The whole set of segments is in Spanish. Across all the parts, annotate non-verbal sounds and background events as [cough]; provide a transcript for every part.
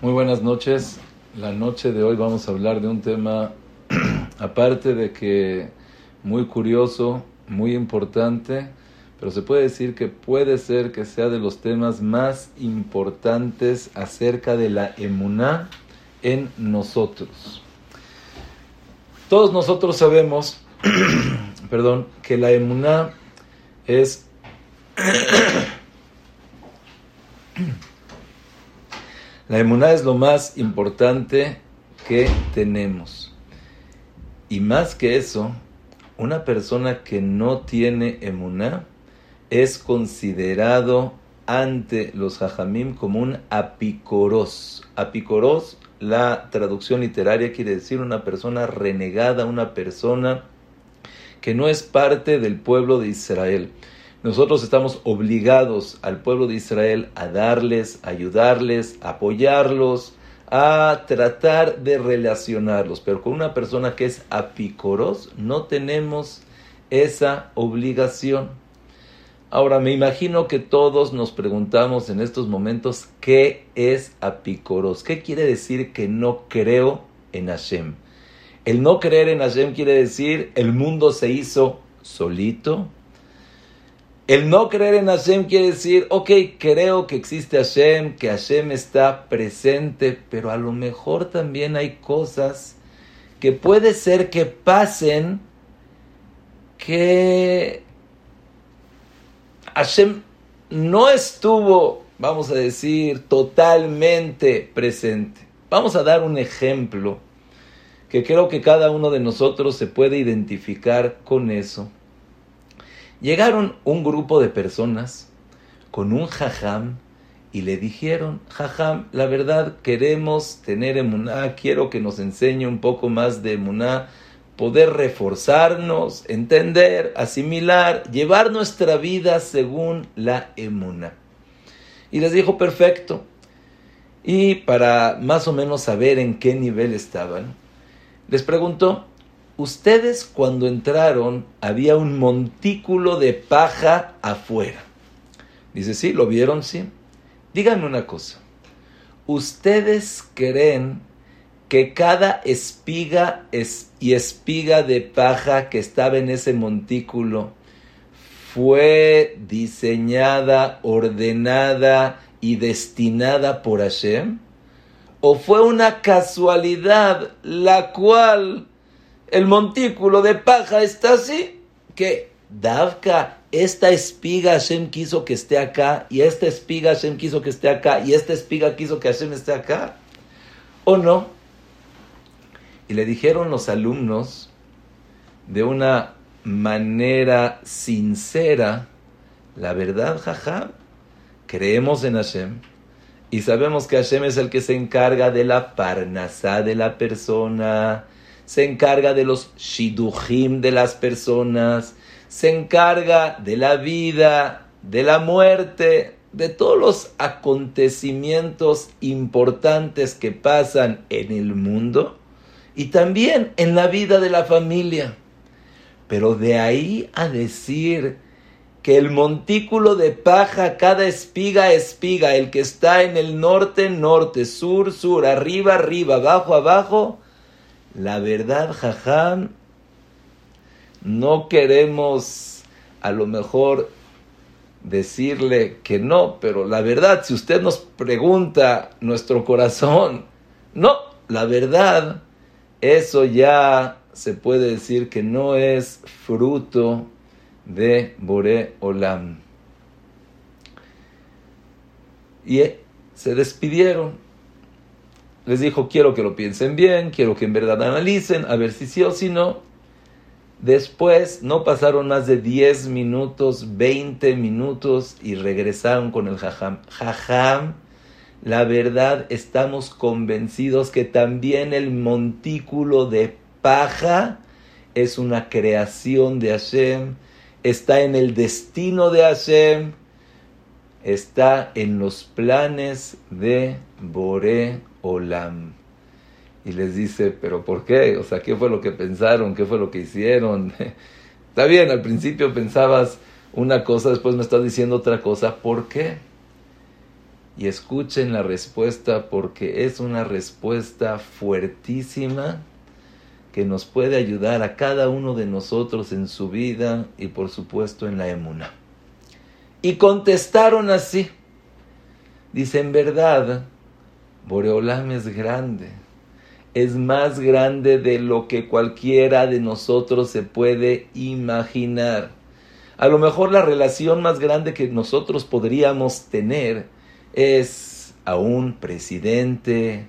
Muy buenas noches. La noche de hoy vamos a hablar de un tema, [clears throat] aparte de que muy curioso, muy importante, pero se puede decir que puede ser que sea de los temas más importantes acerca de la emuná en nosotros. Todos nosotros sabemos, [clears throat] perdón, que la emuná es [clears throat] La emuná es lo más importante que tenemos. Y más que eso, una persona que no tiene emuná es considerado ante los hajamim como un apicoros. Apicoros, la traducción literaria quiere decir una persona renegada, una persona que no es parte del pueblo de Israel. Nosotros estamos obligados al pueblo de Israel a darles, ayudarles, apoyarlos, a tratar de relacionarlos. Pero con una persona que es apicoros no tenemos esa obligación. Ahora me imagino que todos nos preguntamos en estos momentos qué es apicoros. ¿Qué quiere decir que no creo en Hashem? El no creer en Hashem quiere decir el mundo se hizo solito, el no creer en Hashem quiere decir, ok, creo que existe Hashem, que Hashem está presente, pero a lo mejor también hay cosas que puede ser que pasen que Hashem no estuvo, vamos a decir, totalmente presente. Vamos a dar un ejemplo que creo que cada uno de nosotros se puede identificar con eso. Llegaron un grupo de personas con un jajam y le dijeron, jajam, la verdad queremos tener emuná, quiero que nos enseñe un poco más de emuná, poder reforzarnos, entender, asimilar, llevar nuestra vida según la emuná. Y les dijo, perfecto. Y para más o menos saber en qué nivel estaban, les preguntó, ustedes cuando entraron había un montículo de paja afuera. Dice, sí, ¿lo vieron? Sí. Díganme una cosa. ¿Ustedes creen que cada espiga y espiga de paja que estaba en ese montículo fue diseñada, ordenada y destinada por Hashem? ¿O fue una casualidad la cual el montículo de paja está así, que Davka, esta espiga Hashem quiso que esté acá, y esta espiga Hashem quiso que esté acá, y esta espiga quiso que Hashem esté acá, ¿o no? Y le dijeron los alumnos de una manera sincera, la verdad, jaja, creemos en Hashem y sabemos que Hashem es el que se encarga de la parnasá de la persona, se encarga de los shidujim de las personas, se encarga de la vida, de la muerte, de todos los acontecimientos importantes que pasan en el mundo y también en la vida de la familia. Pero de ahí a decir que el montículo de paja, cada espiga, espiga, el que está en el norte, norte, sur, sur, arriba, arriba, abajo, abajo, la verdad, jajam, no queremos a lo mejor decirle que no, pero la verdad, si usted nos pregunta nuestro corazón, no, la verdad, eso ya se puede decir que no es fruto de Bore Olam. Y se despidieron les dijo, quiero que lo piensen bien, quiero que en verdad analicen, a ver si sí o si no. Después no pasaron más de 10 minutos, 20 minutos y regresaron con el jajam. Jajam, la verdad estamos convencidos que también el montículo de paja es una creación de Hashem, está en el destino de Hashem, está en los planes de Bore Olam. Y les dice, pero ¿por qué? O sea, ¿qué fue lo que pensaron? ¿Qué fue lo que hicieron? [laughs] Está bien, al principio pensabas una cosa, después me estás diciendo otra cosa. ¿Por qué? y escuchen la respuesta porque es una respuesta fuertísima que nos puede ayudar a cada uno de nosotros en su vida y por supuesto en la emuna. Y contestaron así. Dice, en verdad, Boreolam es grande. Es más grande de lo que cualquiera de nosotros se puede imaginar. A lo mejor la relación más grande que nosotros podríamos tener es a un presidente,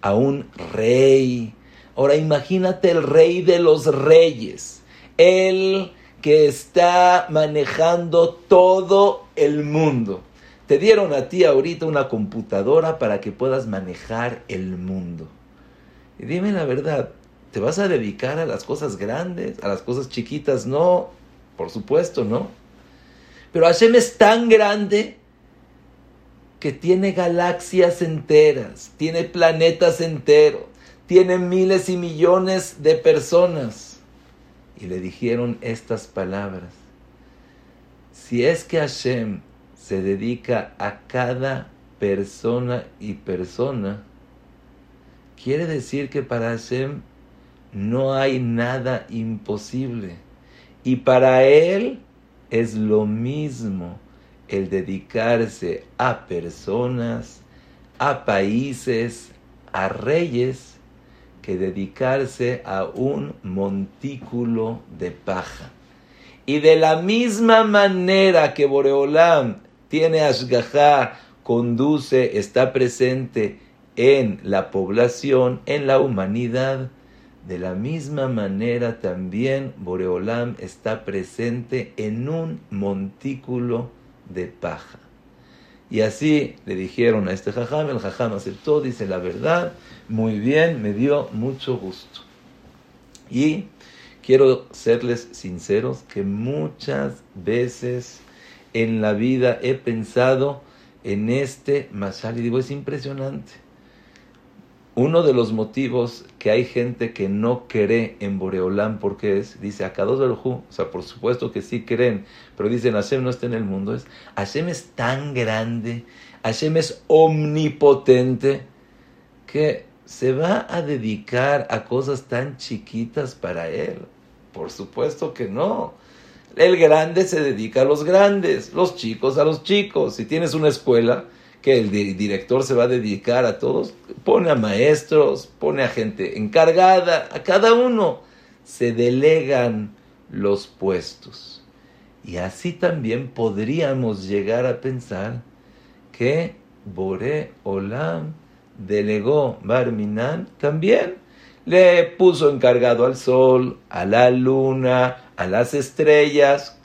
a un rey. Ahora imagínate el rey de los reyes, el que está manejando todo el mundo. Te dieron a ti ahorita una computadora para que puedas manejar el mundo. Y dime la verdad, ¿te vas a dedicar a las cosas grandes, a las cosas chiquitas? No, por supuesto, no. Pero Hashem es tan grande que tiene galaxias enteras, tiene planetas enteros, tiene miles y millones de personas. Y le dijeron estas palabras. Si es que Hashem se dedica a cada persona y persona, quiere decir que para Hashem no hay nada imposible. Y para Él es lo mismo el dedicarse a personas, a países, a reyes, que dedicarse a un montículo de paja. Y de la misma manera que Boreolam tiene Ashgahá, conduce, está presente en la población, en la humanidad, de la misma manera también Boreolam está presente en un montículo de paja. Y así le dijeron a este jajam, el jajam aceptó, dice la verdad, muy bien, me dio mucho gusto. Y quiero serles sinceros que muchas veces en la vida he pensado en este masal y digo, es impresionante. Uno de los motivos que hay gente que no cree en Boreolán, porque es, dice, acá dos del o sea, por supuesto que sí creen, pero dicen, Hashem no está en el mundo, es, Hashem es tan grande, Hashem es omnipotente, que se va a dedicar a cosas tan chiquitas para él. Por supuesto que no. El grande se dedica a los grandes, los chicos a los chicos. Si tienes una escuela que el director se va a dedicar a todos, pone a maestros, pone a gente encargada, a cada uno. Se delegan los puestos. Y así también podríamos llegar a pensar que Bore Olam delegó Barminan también le puso encargado al sol, a la luna, a las estrellas.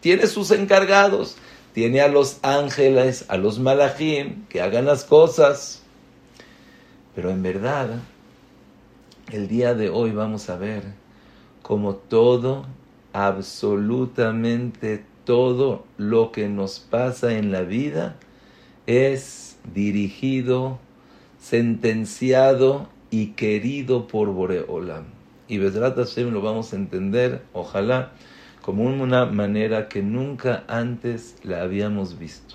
Tiene sus encargados. Tiene a los ángeles, a los malachim, que hagan las cosas. Pero en verdad, el día de hoy vamos a ver como todo, absolutamente todo lo que nos pasa en la vida es dirigido, sentenciado y querido por Boreolam. Y Besrat Hashem lo vamos a entender, ojalá, como una manera que nunca antes la habíamos visto.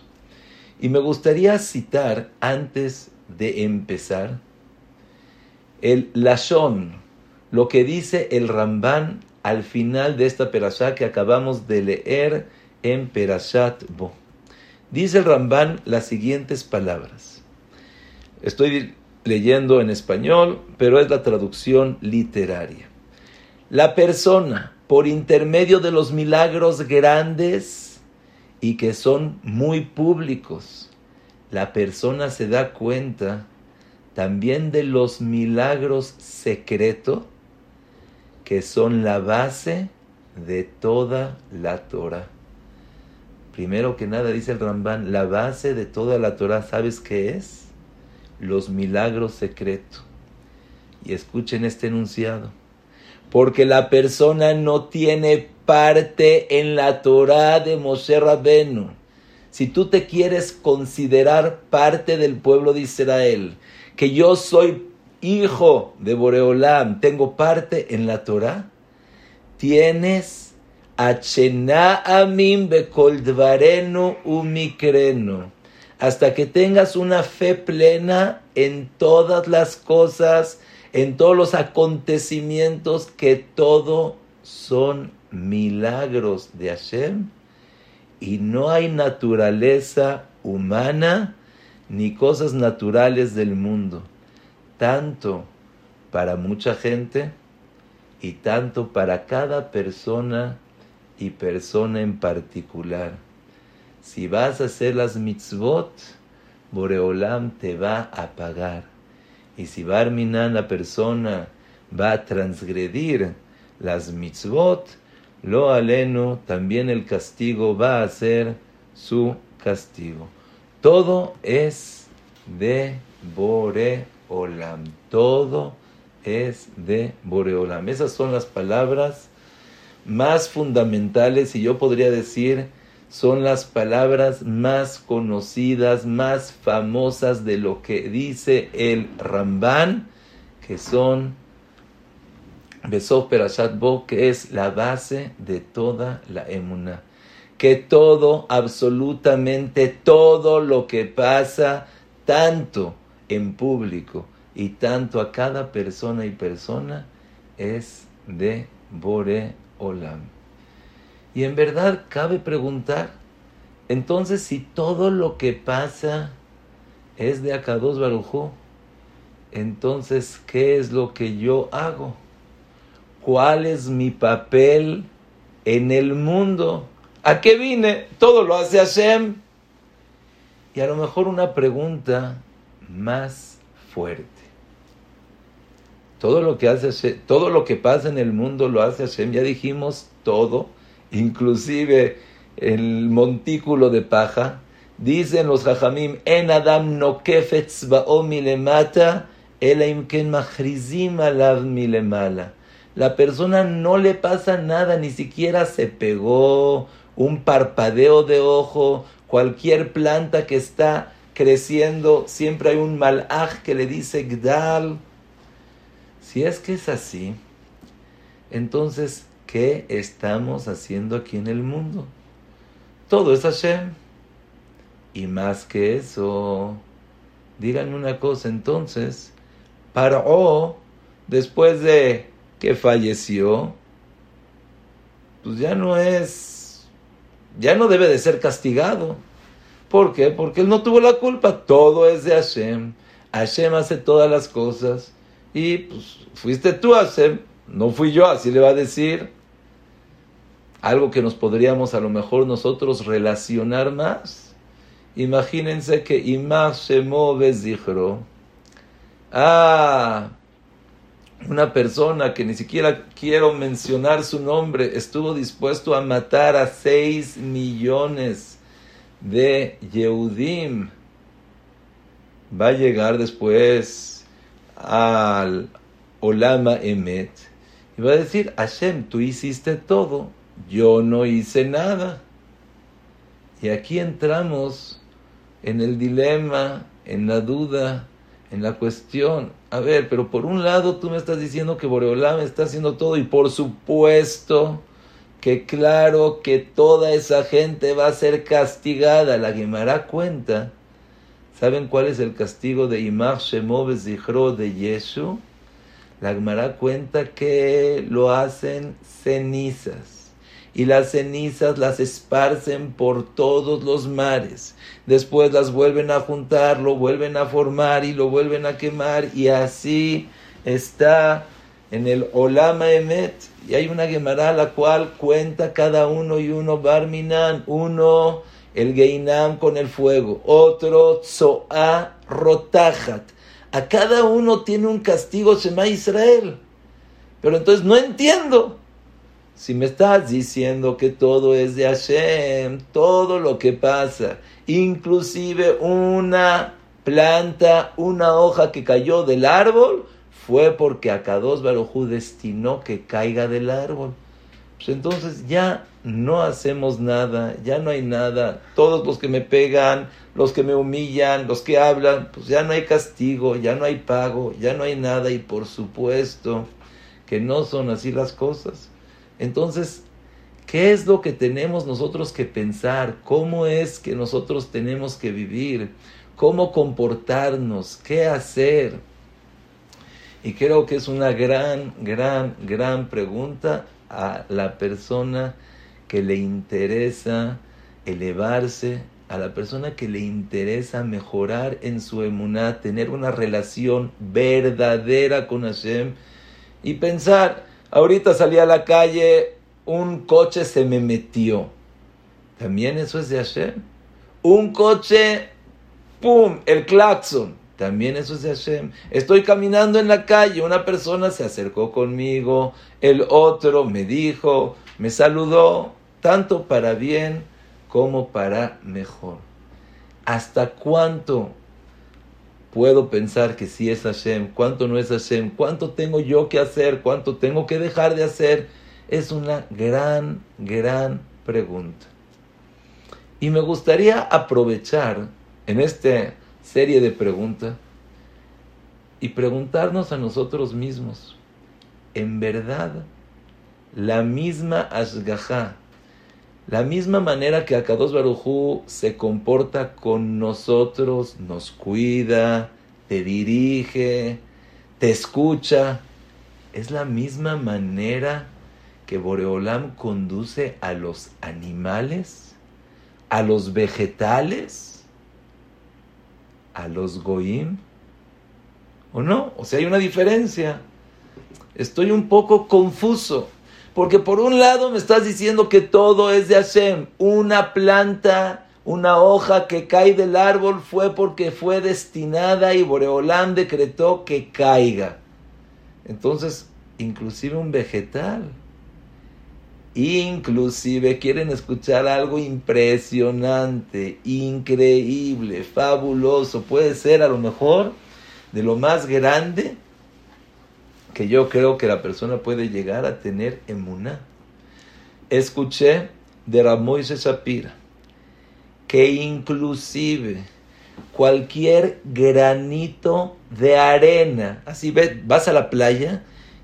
Y me gustaría citar, antes de empezar, el Lashon, lo que dice el Ramban al final de esta perashá que acabamos de leer en Perashat Bo. Dice el Ramban las siguientes palabras. Estoy leyendo en español, pero es la traducción literaria. La persona, por intermedio de los milagros grandes y que son muy públicos, la persona se da cuenta también de los milagros secretos que son la base de toda la Torah. Primero que nada, dice el Ramban, la base de toda la Torah, ¿sabes qué es? los milagros secretos. Y escuchen este enunciado. Porque la persona no tiene parte en la Torah de Moshe Rabenu. Si tú te quieres considerar parte del pueblo de Israel, que yo soy hijo de Boreolam, tengo parte en la Torah, tienes Achena Bekoldvarenu Umikrenu hasta que tengas una fe plena en todas las cosas, en todos los acontecimientos, que todo son milagros de Hashem y no hay naturaleza humana ni cosas naturales del mundo, tanto para mucha gente y tanto para cada persona y persona en particular. Si vas a hacer las mitzvot, Boreolam te va a pagar. Y si Barminan, la persona, va a transgredir las mitzvot, lo aleno, también el castigo va a ser su castigo. Todo es de Boreolam. Todo es de Boreolam. Esas son las palabras más fundamentales y yo podría decir son las palabras más conocidas, más famosas de lo que dice el Ramban, que son Besov Bo, que es la base de toda la emuna. Que todo, absolutamente todo lo que pasa, tanto en público y tanto a cada persona y persona, es de Bore Olam. Y en verdad cabe preguntar, entonces si todo lo que pasa es de Akados Barujú, entonces ¿qué es lo que yo hago? ¿Cuál es mi papel en el mundo? ¿A qué vine? Todo lo hace Hashem. Y a lo mejor una pregunta más fuerte. Todo lo que hace todo lo que pasa en el mundo lo hace Hashem. Ya dijimos todo, inclusive el montículo de paja. Dicen los hajamim, en Adam no kefetz milemata, milemala la persona no le pasa nada, ni siquiera se pegó, un parpadeo de ojo, cualquier planta que está creciendo, siempre hay un malaj que le dice Gdal. Si es que es así, entonces, ¿qué estamos haciendo aquí en el mundo? Todo es Hashem. Y más que eso, díganme una cosa entonces, o después de que falleció, pues ya no es, ya no debe de ser castigado. ¿Por qué? Porque él no tuvo la culpa, todo es de Hashem. Hashem hace todas las cosas y pues fuiste tú Hashem, no fui yo, así le va a decir. Algo que nos podríamos a lo mejor nosotros relacionar más. Imagínense que Imach Shemo Ah, una persona que ni siquiera quiero mencionar su nombre, estuvo dispuesto a matar a seis millones de Yehudim, va a llegar después al Olama Emet y va a decir, Hashem, tú hiciste todo, yo no hice nada. Y aquí entramos en el dilema, en la duda, en la cuestión. A ver, pero por un lado tú me estás diciendo que Boreolam está haciendo todo y por supuesto que claro que toda esa gente va a ser castigada. La Gemara cuenta. ¿Saben cuál es el castigo de Imach Shemov Zichro de Yeshu? La Gemara cuenta que lo hacen cenizas y las cenizas las esparcen por todos los mares. Después las vuelven a juntar, lo vuelven a formar y lo vuelven a quemar y así está en el Olama Emet. Y hay una Gemara la cual cuenta cada uno y uno Barminan, uno el Geinam con el fuego, otro Tzoa Rotajat. A cada uno tiene un castigo Shema Israel. Pero entonces no entiendo. Si me estás diciendo que todo es de Hashem, todo lo que pasa, inclusive una planta, una hoja que cayó del árbol, fue porque Akados Barujú destinó que caiga del árbol. Pues entonces ya no hacemos nada, ya no hay nada. Todos los que me pegan, los que me humillan, los que hablan, pues ya no hay castigo, ya no hay pago, ya no hay nada. Y por supuesto que no son así las cosas. Entonces, ¿Qué es lo que tenemos nosotros que pensar? ¿Cómo es que nosotros tenemos que vivir? ¿Cómo comportarnos? ¿Qué hacer? Y creo que es una gran, gran, gran pregunta a la persona que le interesa elevarse, a la persona que le interesa mejorar en su emuná, tener una relación verdadera con Hashem y pensar, ahorita salí a la calle, un coche se me metió. También eso es de Hashem. Un coche, ¡pum! El claxon. También eso es de Hashem. Estoy caminando en la calle, una persona se acercó conmigo, el otro me dijo, me saludó, tanto para bien como para mejor. ¿Hasta cuánto puedo pensar que sí es Hashem? ¿Cuánto no es Hashem? ¿Cuánto tengo yo que hacer? ¿Cuánto tengo que dejar de hacer? Es una gran, gran pregunta. Y me gustaría aprovechar en esta serie de preguntas y preguntarnos a nosotros mismos, ¿en verdad la misma Ashgaha, la misma manera que Akados Barujú se comporta con nosotros, nos cuida, te dirige, te escucha, es la misma manera que Boreolam conduce a los animales, a los vegetales, a los goim, ¿o no? O sea, hay una diferencia. Estoy un poco confuso, porque por un lado me estás diciendo que todo es de Hashem, una planta, una hoja que cae del árbol fue porque fue destinada y Boreolam decretó que caiga. Entonces, inclusive un vegetal Inclusive quieren escuchar algo impresionante, increíble, fabuloso. Puede ser a lo mejor de lo más grande que yo creo que la persona puede llegar a tener en Muná. Escuché de Ramoise Shapira que inclusive cualquier granito de arena, así ves, vas a la playa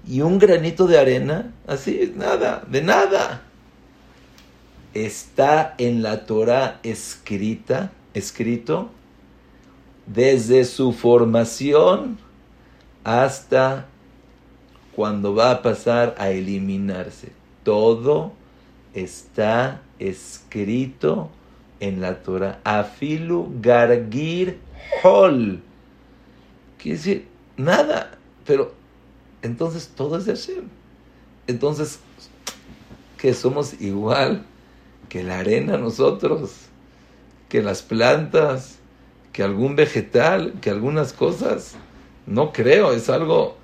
y un granito de arena, así, nada, de nada. Está en la Torah escrita, escrito, desde su formación hasta cuando va a pasar a eliminarse. Todo está escrito en la Torah. Afilu gargir hol. Quiere decir, nada, pero entonces todo es de. Entonces, que somos igual que la arena nosotros, que las plantas, que algún vegetal, que algunas cosas. No creo, es algo,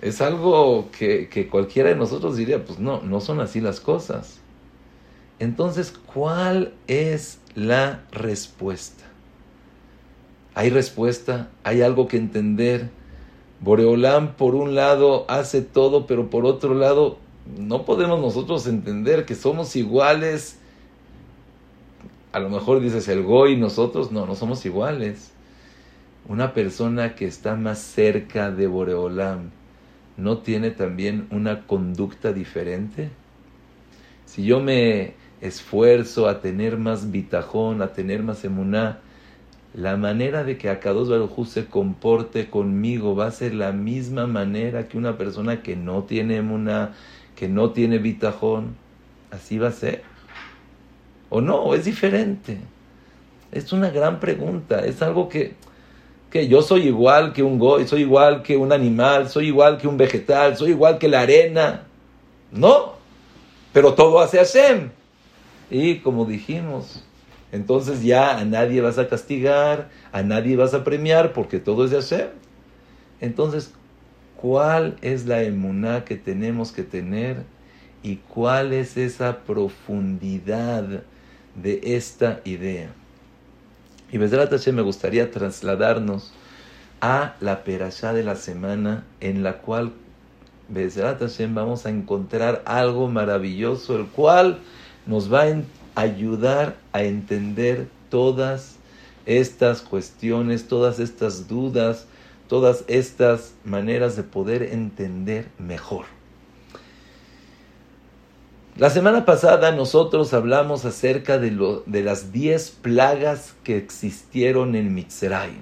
es algo que, que cualquiera de nosotros diría, pues no, no son así las cosas. Entonces, ¿cuál es la respuesta? ¿Hay respuesta? ¿Hay algo que entender? Boreolam por un lado hace todo, pero por otro lado no podemos nosotros entender que somos iguales. A lo mejor dices el Goy, nosotros no, no somos iguales. Una persona que está más cerca de Boreolam no tiene también una conducta diferente. Si yo me esfuerzo a tener más bitajón, a tener más emuná, la manera de que Akados Baruj se comporte conmigo va a ser la misma manera que una persona que no tiene una, que no tiene bitajón. Así va a ser. ¿O no? ¿Es diferente? Es una gran pregunta. Es algo que, que yo soy igual que un goy, soy igual que un animal, soy igual que un vegetal, soy igual que la arena. No. Pero todo hace Hashem. Y como dijimos, entonces ya a nadie vas a castigar, a nadie vas a premiar, porque todo es de hacer. Entonces, ¿cuál es la emuná que tenemos que tener y cuál es esa profundidad de esta idea? Y Besrat me gustaría trasladarnos a la perashá de la semana en la cual Besrat vamos a encontrar algo maravilloso, el cual nos va a ayudar a entender todas estas cuestiones, todas estas dudas, todas estas maneras de poder entender mejor. La semana pasada nosotros hablamos acerca de, las 10 plagas que existieron en Mitzrayim.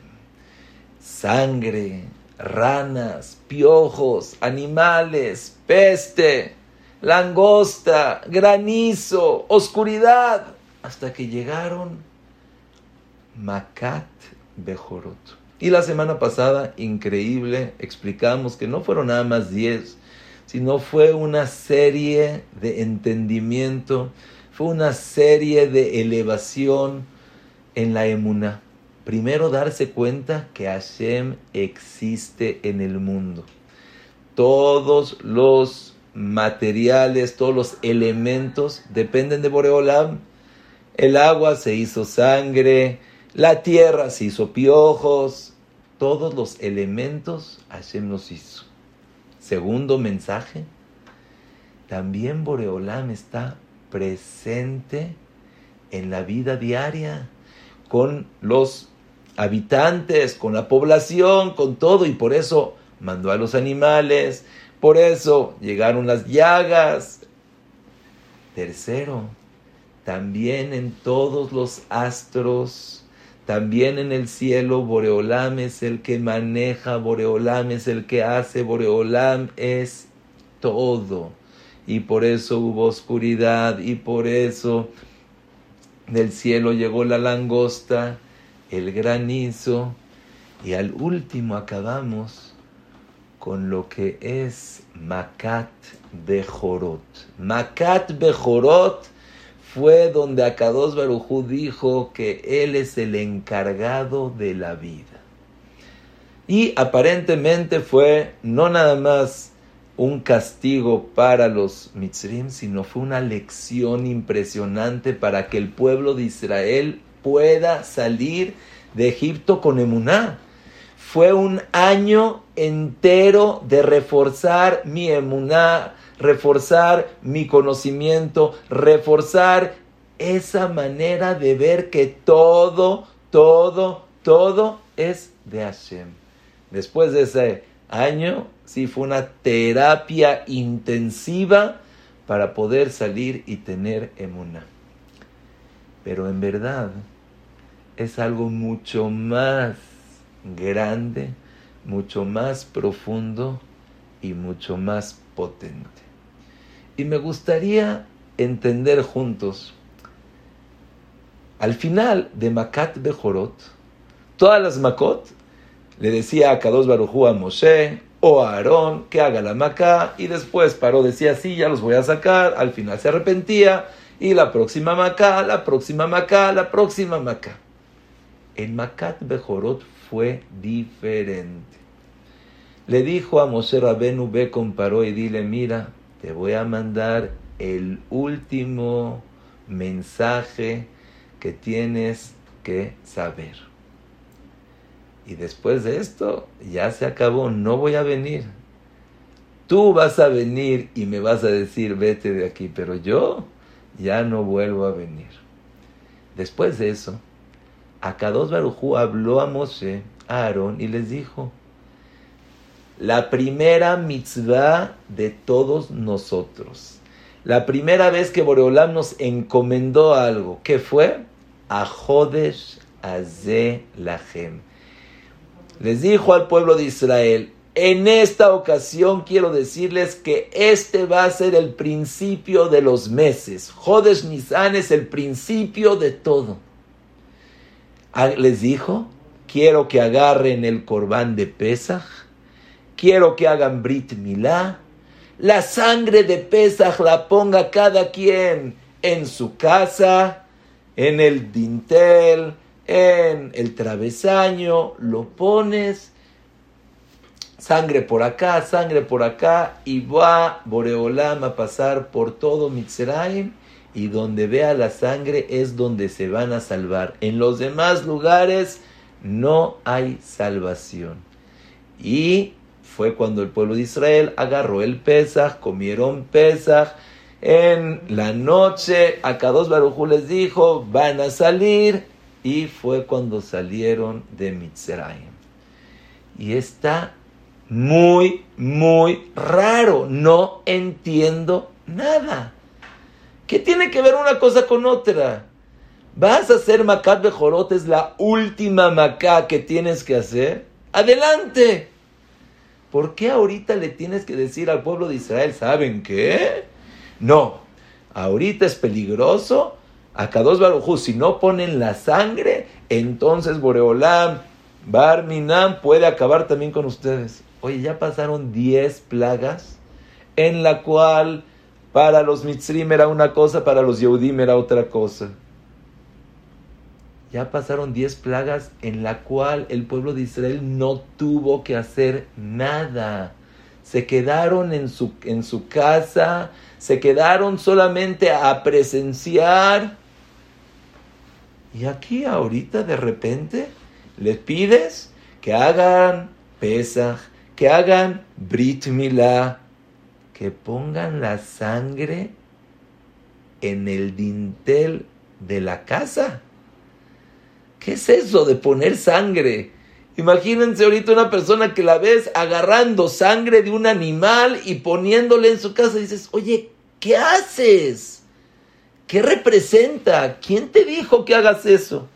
Sangre, ranas, piojos, animales, peste, langosta, granizo, oscuridad, hasta que llegaron Makat Bejorot. Y la semana pasada, increíble, explicamos que no fueron nada más 10, sino fue una serie de entendimiento, fue una serie de elevación en la emuna. Primero darse cuenta que Hashem existe en el mundo. Todos los materiales, todos los elementos dependen de Boreolam. El agua se hizo sangre, la tierra se hizo piojos, todos los elementos Hashem nos hizo. Segundo mensaje, también Boreolam está presente en la vida diaria, con los habitantes, con la población, con todo, y por eso mandó a los animales, por eso llegaron las llagas. Tercero, también en todos los astros también en el cielo Boreolam es el que maneja, Boreolam es el que hace, Boreolam es todo. Y por eso hubo oscuridad y por eso del cielo llegó la langosta, el granizo y al último acabamos con lo que es Makat Bejorot. Makat Bejorot fue donde Akados Barujú dijo que él es el encargado de la vida. Y aparentemente fue no nada más un castigo para los Mitzrim, sino fue una lección impresionante para que el pueblo de Israel pueda salir de Egipto con emuná. Fue un año entero de reforzar mi emuná, reforzar mi conocimiento, reforzar esa manera de ver que todo, todo, todo es de Hashem. Después de ese año, sí fue una terapia intensiva para poder salir y tener emuna. Pero en verdad es algo mucho más grande, mucho más profundo y mucho más potente. Y me gustaría entender juntos, al final de Makat Bejorot, todas las Makot, le decía a Kados Barujú a Moshe o a Aarón que haga la Maká, y después paró, decía, sí, ya los voy a sacar, al final se arrepentía, y la próxima Maká, la próxima Maká, la próxima Maká. En Makat Bejorot fue diferente. Le dijo a Moshe Rabenu, ve con Paró y dile, mira, te voy a mandar el último mensaje que tienes que saber. Y después de esto, ya se acabó, no voy a venir. Tú vas a venir y me vas a decir, vete de aquí, pero yo ya no vuelvo a venir. Después de eso, Akados Barujú habló a Moshe, a Aarón, y les dijo, la primera mitzvah de todos nosotros. La primera vez que Boreolam nos encomendó algo, ¿qué fue? A Jodesh Aze Lachem. Les dijo al pueblo de Israel, en esta ocasión quiero decirles que este va a ser el principio de los meses. Jodesh Nisan es el principio de todo. Ah, les dijo, quiero que agarren el corbán de Pesach quiero que hagan Brit Milá. La sangre de Pesach la ponga cada quien en su casa, en el dintel, en el travesaño, lo pones, sangre por acá, sangre por acá, y va Boreolam a pasar por todo Mitzrayim, y donde vea la sangre es donde se van a salvar. En los demás lugares no hay salvación. Y fue cuando el pueblo de Israel agarró el Pesach, comieron Pesach. En la noche, Akados Barujú les dijo, van a salir. Y fue cuando salieron de Mitzrayim. Y está muy, muy raro. No entiendo nada. ¿Qué tiene que ver una cosa con otra? Vas a hacer Macat Bejorot, es la última Macá que tienes que hacer. Adelante. ¿Por qué ahorita le tienes que decir al pueblo de Israel, ¿saben qué? No, ahorita es peligroso. A Kadosh Barujú, si no ponen la sangre, entonces Boreolam, Barminam puede acabar también con ustedes. Oye, ya pasaron 10 plagas en la cual para los Mitzrim era una cosa, para los Yehudim era otra cosa. Ya pasaron 10 plagas en la cual el pueblo de Israel no tuvo que hacer nada. Se quedaron en su, en su casa, se quedaron solamente a presenciar. Y aquí ahorita de repente les pides que hagan Pesach, que hagan Brit Milá, que pongan la sangre en el dintel de la casa. ¿Qué es eso de poner sangre? Imagínense ahorita una persona que la ves agarrando sangre de un animal y poniéndole en su casa dices, oye, ¿qué haces? ¿Qué representa? ¿Quién te dijo que hagas eso?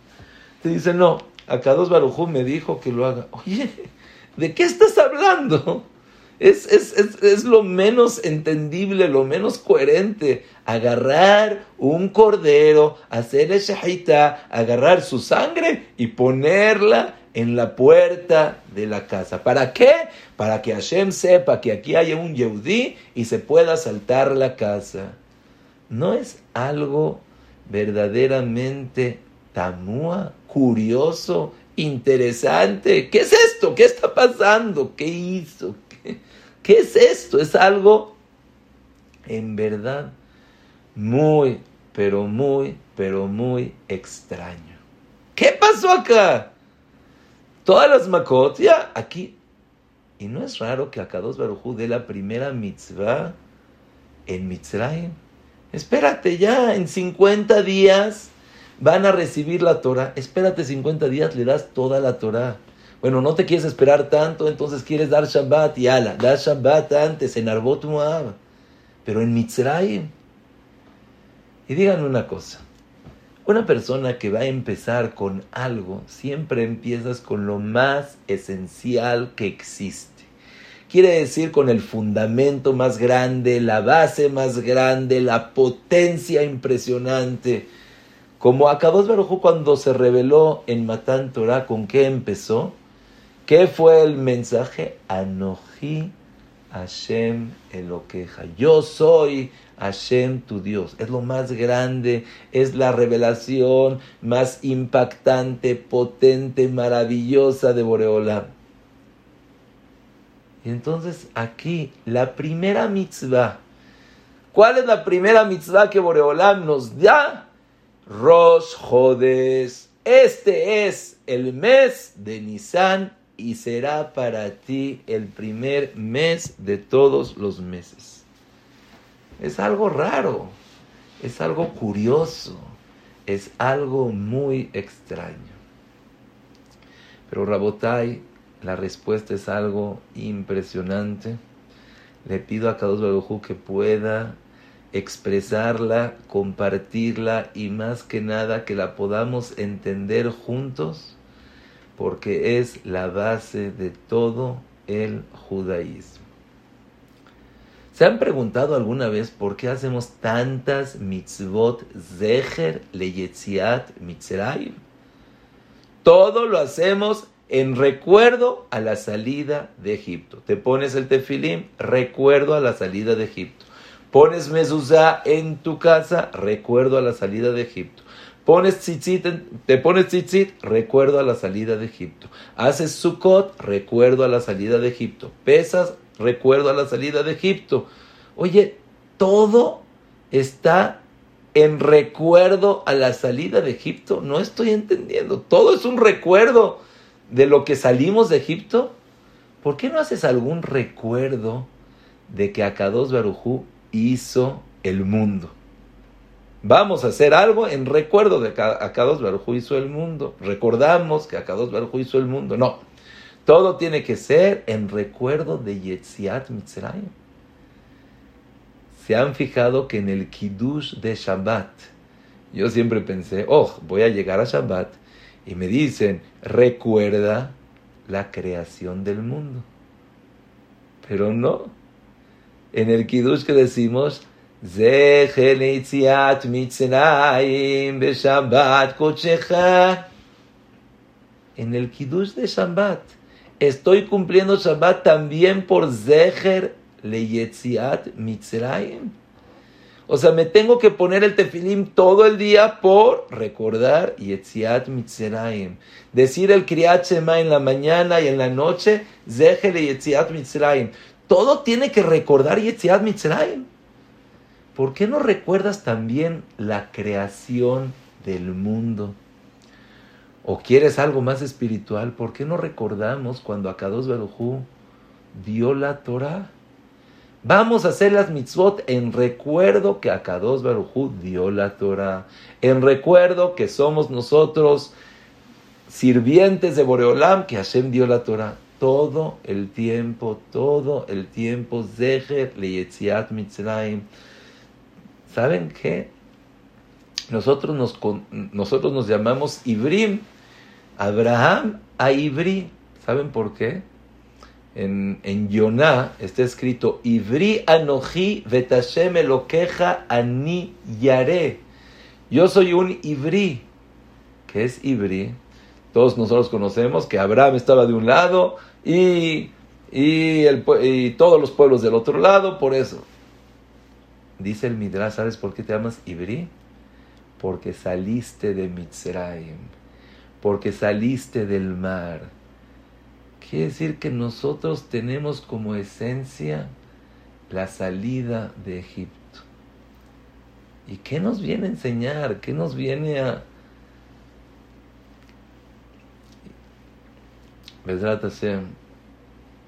Te dice, no, acá dos Barujú me dijo que lo haga. [laughs] Oye, ¿de qué estás hablando? Es, es, es, es, lo menos entendible, lo menos coherente. Agarrar un cordero, hacer el shahita, agarrar su sangre y ponerla en la puerta de la casa. ¿Para qué? Para que Hashem sepa que aquí hay un Yehudí y se pueda saltar la casa. No es algo verdaderamente tamúa, curioso, interesante. ¿Qué es esto? ¿Qué está pasando? ¿Qué hizo? ¿Qué es esto? Es algo en verdad muy, pero muy, pero muy extraño. ¿Qué pasó acá? Todas las makot, ya, aquí. Y no es raro que dos Barujú dé la primera mitzvah en Mitzrayim. Espérate ya, en 50 días van a recibir la Torah. Espérate 50 días, le das toda la Torah. Bueno, no te quieres esperar tanto, entonces quieres dar Shabbat y ala, dar Shabbat antes en Arbot Moab, pero en Mitzrayim. Y díganme una cosa, una persona que va a empezar con algo, siempre empiezas con lo más esencial que existe. Quiere decir con el fundamento más grande, la base más grande, la potencia impresionante. Como Akados Baruj cuando se reveló en Matan Torah, ¿con qué empezó? ¿Qué fue el mensaje? Anoji Hashem Eloqueja. Yo soy Hashem tu Dios. Es lo más grande, es la revelación más impactante, potente, maravillosa de Boreolam. Y entonces aquí, la primera mitzvah. ¿Cuál es la primera mitzvah que Boreolam nos da? Rosh Jodes. Este es el mes de Nisan y será para ti el primer mes de todos los meses. Es algo raro, es algo curioso, es algo muy extraño. Pero Rabotai, la respuesta es algo impresionante. Le pido a Kadosh Baruj que pueda expresarla, compartirla y más que nada que la podamos entender juntos porque es la base de todo el judaísmo. ¿Se han preguntado alguna vez por qué hacemos tantas mitzvot zecher leyetziat mitzrayim? Todo lo hacemos en recuerdo a la salida de Egipto. Te pones el tefilim, recuerdo a la salida de Egipto. Pones mezuzá en tu casa, recuerdo a la salida de Egipto. Pones tzitzit, te pones tzitzit, recuerdo a la salida de Egipto. Haces Sukkot, recuerdo a la salida de Egipto. Pesas, recuerdo a la salida de Egipto. Oye, todo está en recuerdo a la salida de Egipto. No estoy entendiendo. Todo es un recuerdo de lo que salimos de Egipto. ¿Por qué no haces algún recuerdo de que Akados Barujú hizo el mundo? Vamos a hacer algo en recuerdo de que Akados Baruj hizo el mundo. Recordamos que Akados Baruj hizo el mundo. No. Todo tiene que ser en recuerdo de Yetziat Mitzrayim. se han fijado que en el Kiddush de Shabbat, yo siempre pensé, oh, voy a llegar a Shabbat y me dicen, recuerda la creación del mundo. Pero no. En el Kiddush que decimos, en el Kiddush de Shabbat, estoy cumpliendo Shabbat también por Zecher Leyetziat Mitzrayim. O sea, me tengo que poner el tefilim todo el día por recordar Yetziat Mitzrayim. Decir el Kriyat Shema en la mañana y en la noche, Zecher Yetziat Mitzrayim. Todo tiene que recordar Yetziat Mitzrayim. ¿Por qué no recuerdas también la creación del mundo? ¿O quieres algo más espiritual? ¿Por qué no recordamos cuando Akados Barujú dio la Torah? Vamos a hacer las mitzvot en recuerdo que Akados Barujú dio la Torah. En recuerdo que somos nosotros sirvientes de Boreolam, que Hashem dio la Torah. Todo el tiempo, todo el tiempo, Zeher Leyetziat Mitzrayim. ¿Saben qué? Nosotros nos, nosotros nos llamamos Ibrim. Abraham a Ibri. ¿Saben por qué? En, en Yonah está escrito Ibri anoji vetashem elokeja ani yare. Yo soy un Ibri. ¿Qué es Ibri? Todos nosotros conocemos que Abraham estaba de un lado y, y, el, y todos los pueblos del otro lado, por eso. Dice el Midrash, ¿sabes por qué te llamas Ibri? Porque saliste de Mitzrayim, porque saliste del mar. Quiere decir que nosotros tenemos como esencia la salida de Egipto. ¿Y qué nos viene a enseñar? ¿Qué nos viene a... Besrat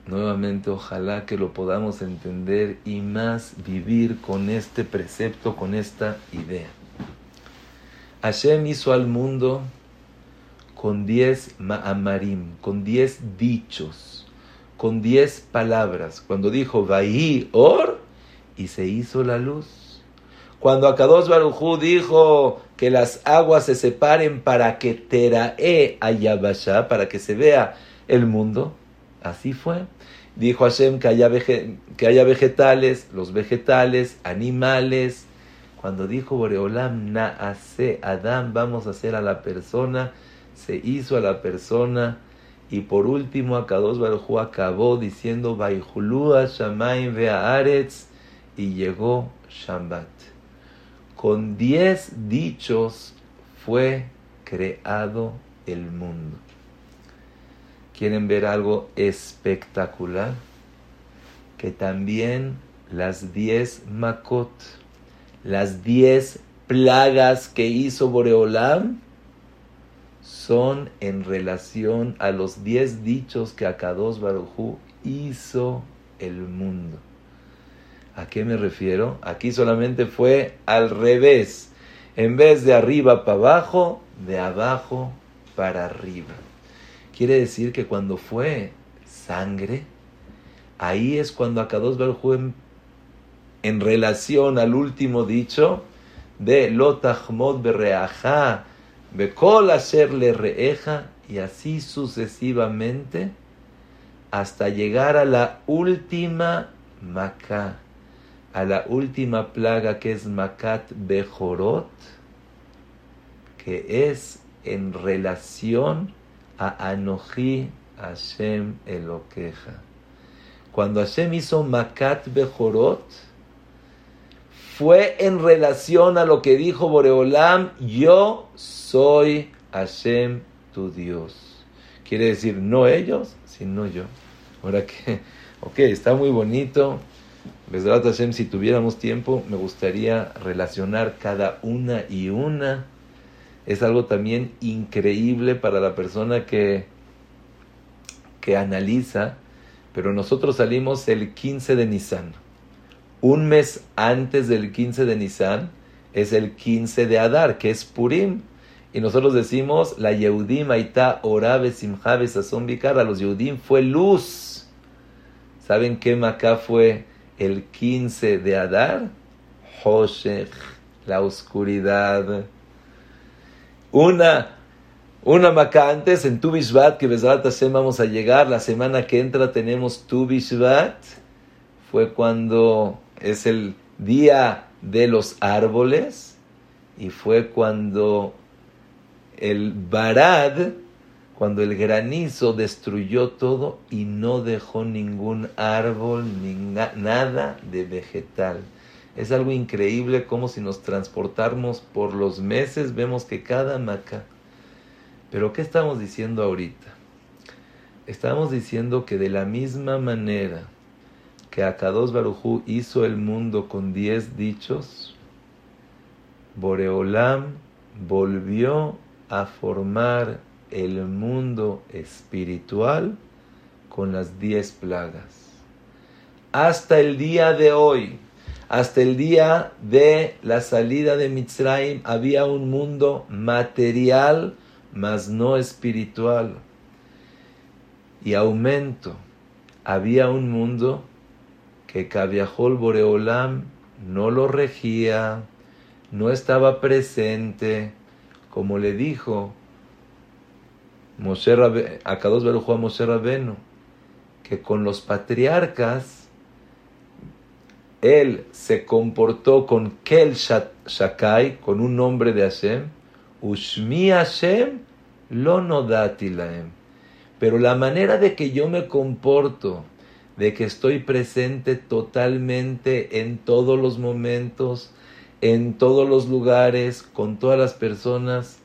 Nuevamente, ojalá que lo podamos entender y más vivir con este precepto, con esta idea. Hashem hizo al mundo con diez ma'amarim, con diez dichos, con diez palabras. Cuando dijo Vaí or, y se hizo la luz. Cuando Akados Barujú dijo que las aguas se separen para que terae ayabasha, para que se vea el mundo, Así fue. Dijo Hashem que haya, que haya vegetales, los vegetales, animales. Cuando dijo Boreolam, naase Adam, vamos a hacer a la persona, se hizo a la persona. Y por último, Akados Baruj acabó diciendo, Vaihulua Shamaim Ve'aretz, y llegó Shambat. Con diez dichos fue creado el mundo. ¿Quieren ver algo espectacular? Que también las diez Makot, las diez plagas que hizo Boreolam, son en relación a los diez dichos que Akados Barujú hizo el mundo. ¿A qué me refiero? Aquí solamente fue al revés. En vez de arriba para abajo, de abajo para arriba. Quiere decir que cuando fue sangre, ahí es cuando Akados Baruj en, en relación al último dicho de Lotahmod Bereaja, Bekol le reeja, y así sucesivamente hasta llegar a la última Maká, a la última plaga que es Makat Bejorot, que es en relación a Anoji Hashem Eloqueja. Cuando Hashem hizo Makat Bejorot, fue en relación a lo que dijo Boreolam, yo soy Hashem tu Dios. Quiere decir, no ellos, sino yo. Ahora que, [laughs] ok, está muy bonito. Besrat Hashem, si tuviéramos tiempo, me gustaría relacionar cada una y una es algo también increíble para la persona que, que analiza, pero nosotros salimos el 15 de Nisan. Un mes antes del 15 de Nisan es el 15 de Adar, que es Purim. Y nosotros decimos, la Yehudim Aita Orabe Simjabe Sazón A los Yehudim fue luz. ¿Saben qué Macá fue el 15 de Adar? Hoshech, la oscuridad. Una, una maca antes en Tu que Besrat Hashem vamos a llegar, la semana que entra tenemos Tu fue cuando es el día de los árboles. Y fue cuando el Barad, cuando el granizo destruyó todo y no dejó ningún árbol, nada de vegetal. Es algo increíble como si nos transportáramos por los meses, vemos que cada maca. Pero ¿qué estamos diciendo ahorita? Estamos diciendo que de la misma manera que Akados Barujú hizo el mundo con diez dichos, Boreolam volvió a formar el mundo espiritual con las diez plagas. Hasta el día de hoy, hasta el día de la salida de Mitzrayim, había un mundo material, mas no espiritual. Y aumento, había un mundo que Kaviahol Boreolam no lo regía, no estaba presente, como le dijo Moshe Rabbe, a Kadosh Baruj a que con los patriarcas él se comportó con Kel Shakai, con un nombre de Hashem, Ushmi Hashem lo nodati laem. Pero la manera de que yo me comporto, de que estoy presente totalmente en todos los momentos, en todos los lugares, con todas las personas,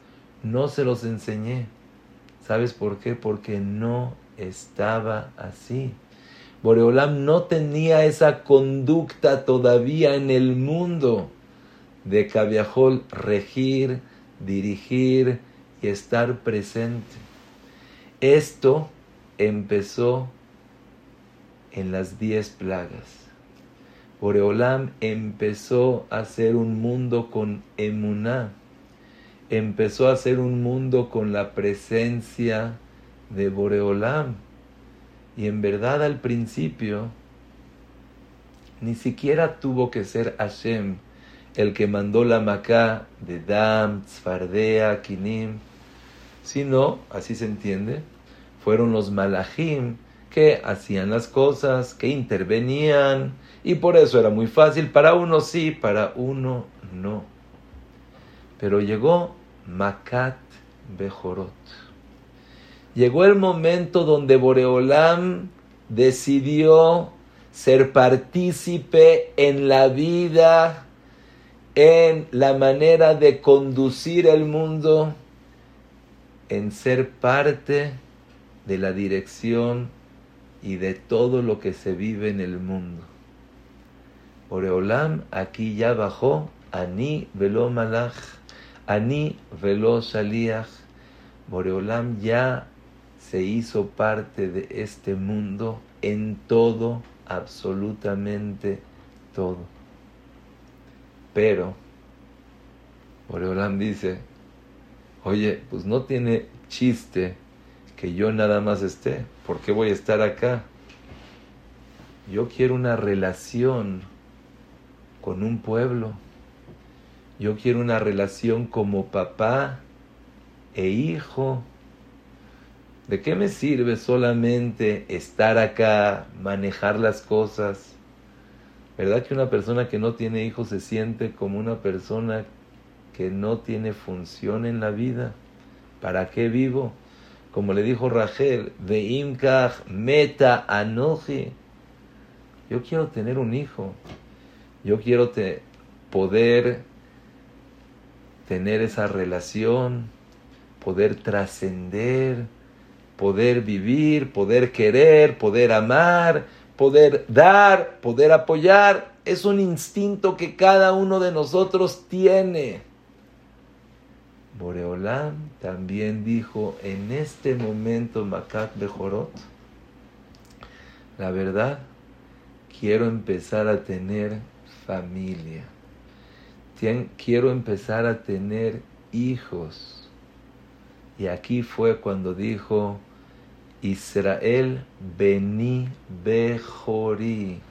no se los enseñé. ¿Sabes por qué? Porque no estaba así. Boreolam no tenía esa conducta todavía en el mundo de Cabiajol regir, dirigir y estar presente. Esto empezó en las diez plagas. Boreolam empezó a hacer un mundo con emuná, empezó a hacer un mundo con la presencia de Boreolam. Y en verdad al principio ni siquiera tuvo que ser Hashem el que mandó la Macá de Dam, Tzfardea, Kinim, sino, así se entiende, fueron los Malachim que hacían las cosas, que intervenían, y por eso era muy fácil, para uno sí, para uno no. Pero llegó Makat Bejorot. Llegó el momento donde Boreolam decidió ser partícipe en la vida, en la manera de conducir el mundo, en ser parte de la dirección y de todo lo que se vive en el mundo. Oreolam aquí ya bajó, Ani velo malach, Ani velo shaliach. Boreolam ya se hizo parte de este mundo en todo, absolutamente todo. Pero, Boreolam dice, oye, pues no tiene chiste que yo nada más esté. ¿Por qué voy a estar acá? Yo quiero una relación con un pueblo. Yo quiero una relación como papá e hijo. ¿De qué me sirve solamente estar acá, manejar las cosas? ¿Verdad que una persona que no tiene hijos se siente como una persona que no tiene función en la vida? ¿Para qué vivo? como le dijo Rachel, Veimkach meta anoji. Yo quiero tener un hijo. Yo quiero poder tener esa relación, poder trascender, poder vivir, poder querer, poder amar, poder dar, poder apoyar. Es un instinto que cada uno de nosotros tiene. Boreolam también dijo en este momento Makat Bejorot, la verdad, quiero empezar a tener familia, quiero empezar a tener hijos. Y aquí fue cuando dijo Israel Beni Bejori,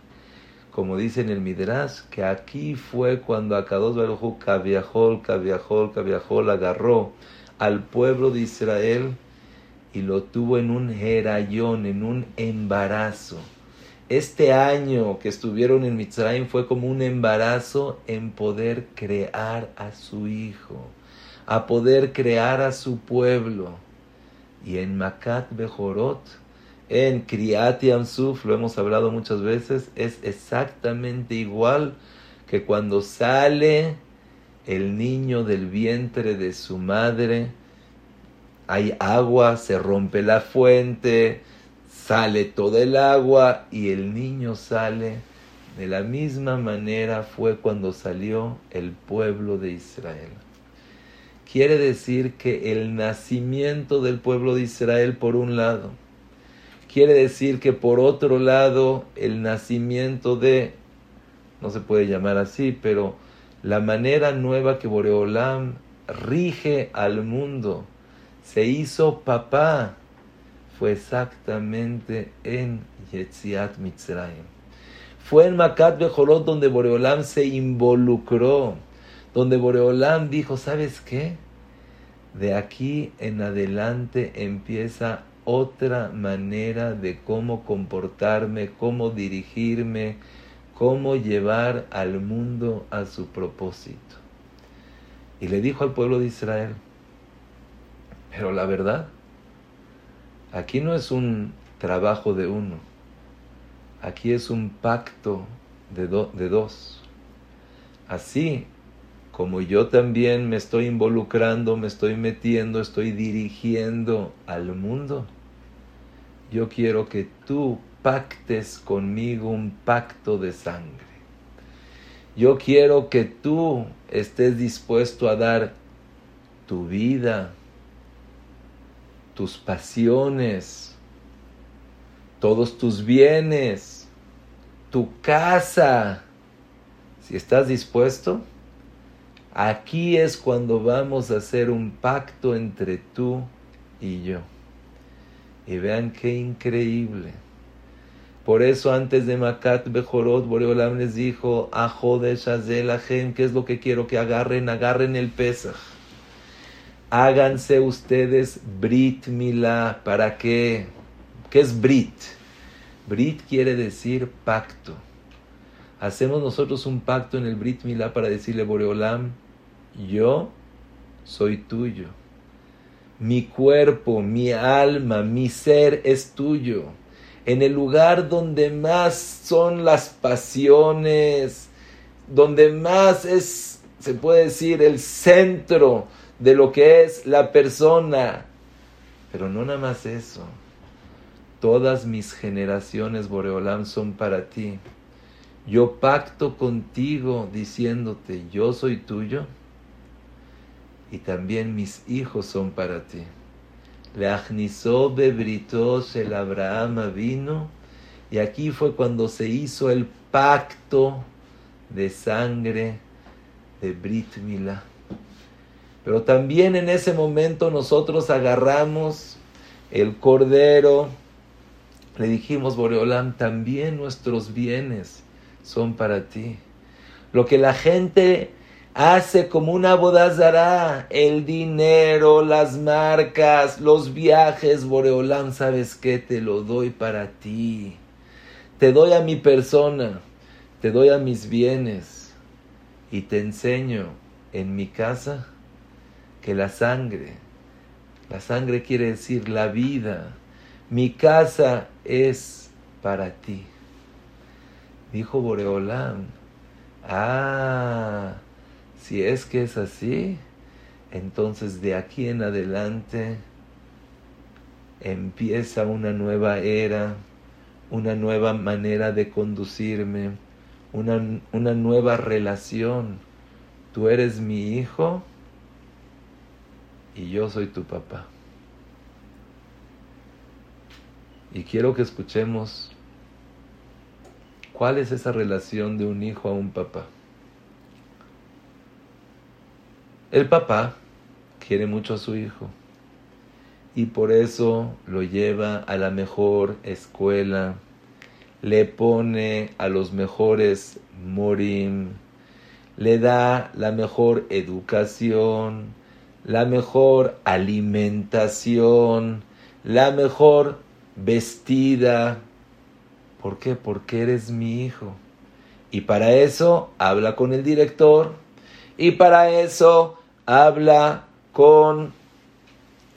como dice en el Midrash, que aquí fue cuando Akados Baruj Kaviahol, Kaviahol, Kaviahol agarró al pueblo de Israel y lo tuvo en un herayón, en un embarazo. Este año que estuvieron en Mitzrayim fue como un embarazo en poder crear a su hijo, a poder crear a su pueblo. Y en Makat Bejorot, en Kriat Yamsuf, lo hemos hablado muchas veces, es exactamente igual que cuando sale el niño del vientre de su madre, hay agua, se rompe la fuente, sale todo el agua y el niño sale. De la misma manera fue cuando salió el pueblo de Israel. Quiere decir que el nacimiento del pueblo de Israel por un lado, quiere decir que por otro lado el nacimiento de, no se puede llamar así, pero la manera nueva que Boreolam rige al mundo, se hizo papá, fue exactamente en Yetziat Mitzrayim. Fue en Makat Bejorot donde Boreolam se involucró, donde Boreolam dijo, ¿sabes qué? De aquí en adelante empieza otra manera de cómo comportarme, cómo dirigirme, cómo llevar al mundo a su propósito. Y le dijo al pueblo de Israel, pero la verdad, aquí no es un trabajo de uno, aquí es un pacto de, de dos. Así como yo también me estoy involucrando, me estoy metiendo, estoy dirigiendo al mundo, yo quiero que tú pactes conmigo un pacto de sangre. Yo quiero que tú estés dispuesto a dar tu vida, tus pasiones, todos tus bienes, tu casa. Si estás dispuesto, aquí es cuando vamos a hacer un pacto entre tú y yo. Y vean qué increíble. Por eso antes de Makat Bejorot, Boreolam les dijo, Ajode Shazel ¿qué es lo que quiero que agarren? Agarren el Pesach háganse ustedes Brit Milá. ¿Para qué? ¿Qué es Brit? Brit quiere decir pacto. Hacemos nosotros un pacto en el Brit Milá para decirle Boreolam, yo soy tuyo. Mi cuerpo, mi alma, mi ser es tuyo. En el lugar donde más son las pasiones, donde más es, se puede decir, el centro de lo que es la persona. Pero no nada más eso. Todas mis generaciones, Boreolam, son para ti. Yo pacto contigo diciéndote, yo soy tuyo. Y también mis hijos son para ti. Le agnisó bebritos el Abraham vino. Y aquí fue cuando se hizo el pacto de sangre de Brit Milá. Pero también en ese momento nosotros agarramos el cordero, le dijimos, Boreolam, también nuestros bienes son para ti. Lo que la gente hace como una bodazará, el dinero, las marcas, los viajes, Boreolam, ¿sabes qué? Te lo doy para ti. Te doy a mi persona, te doy a mis bienes y te enseño en mi casa que la sangre, la sangre quiere decir la vida, mi casa es para ti. Dijo Boreolam, ah, si es que es así, entonces de aquí en adelante empieza una nueva era, una nueva manera de conducirme, una, una nueva relación. Tú eres mi hijo y yo soy tu papá. Y quiero que escuchemos cuál es esa relación de un hijo a un papá. El papá quiere mucho a su hijo y por eso lo lleva a la mejor escuela, le pone a los mejores morim, le da la mejor educación, la mejor alimentación, la mejor vestida. ¿Por qué? Porque eres mi hijo. Y para eso habla con el director. Y para eso habla con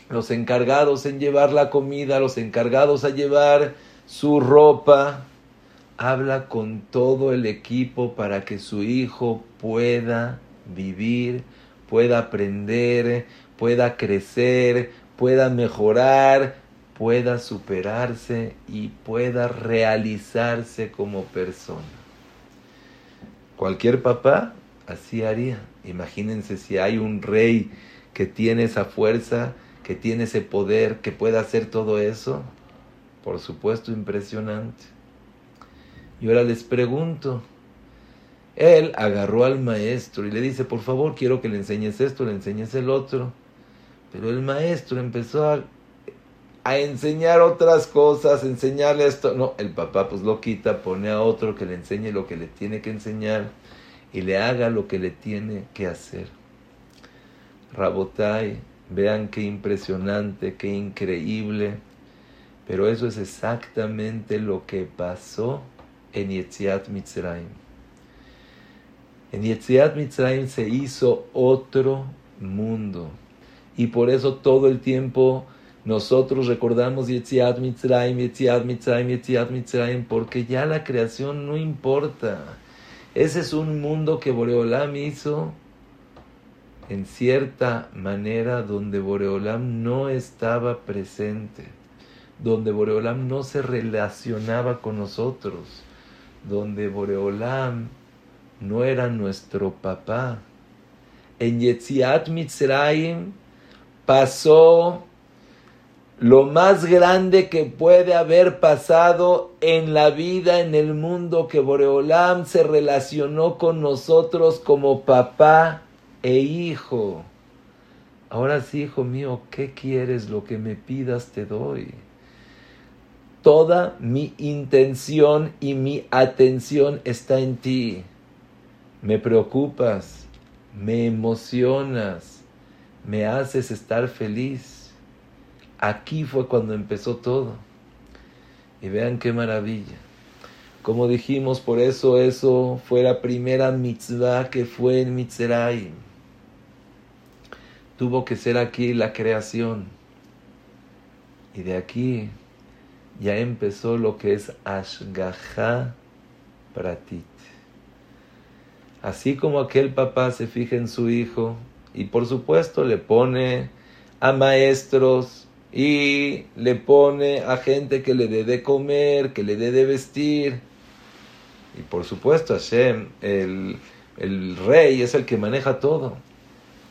los encargados en llevar la comida, los encargados a llevar su ropa. Habla con todo el equipo para que su hijo pueda vivir, pueda aprender, pueda crecer, pueda mejorar, pueda superarse y pueda realizarse como persona. Cualquier papá así haría. Imagínense si hay un rey que tiene esa fuerza, que tiene ese poder, que pueda hacer todo eso. Por supuesto, impresionante. Y ahora les pregunto, él agarró al maestro y le dice, por favor, quiero que le enseñes esto, le enseñes el otro. Pero el maestro empezó a a enseñar otras cosas, enseñarle esto. No, el papá pues lo quita, pone a otro que le enseñe lo que le tiene que enseñar y le haga lo que le tiene que hacer. Rabotai, vean qué impresionante, qué increíble, pero eso es exactamente lo que pasó en Yetziat Mitzrayim. En Yetziat Mitzrayim se hizo otro mundo y por eso todo el tiempo nosotros recordamos Yetziat Mitzrayim, Yetziat Mitzrayim, Yetziat Mitzrayim, porque ya la creación no importa. Ese es un mundo que Boreolam hizo en cierta manera donde Boreolam no estaba presente, donde Boreolam no se relacionaba con nosotros, donde Boreolam no era nuestro papá. En Yetziat Mitzrayim pasó lo más grande que puede haber pasado en la vida, en el mundo, que Boreolam se relacionó con nosotros como papá e hijo. Ahora sí, hijo mío, ¿qué quieres? Lo que me pidas te doy. Toda mi intención y mi atención está en ti. Me preocupas, me emocionas, me haces estar feliz Aquí fue cuando empezó todo. Y vean qué maravilla. Como dijimos, por eso eso fue la primera mitzvah que fue en Mitzray. Tuvo que ser aquí la creación. Y de aquí ya empezó lo que es Ashgaha Pratit. Así como aquel papá se fija en su hijo y por supuesto le pone a maestros y le pone a gente que le dé de comer, que le dé de vestir. Y por supuesto Hashem, el, el rey, es el que maneja todo.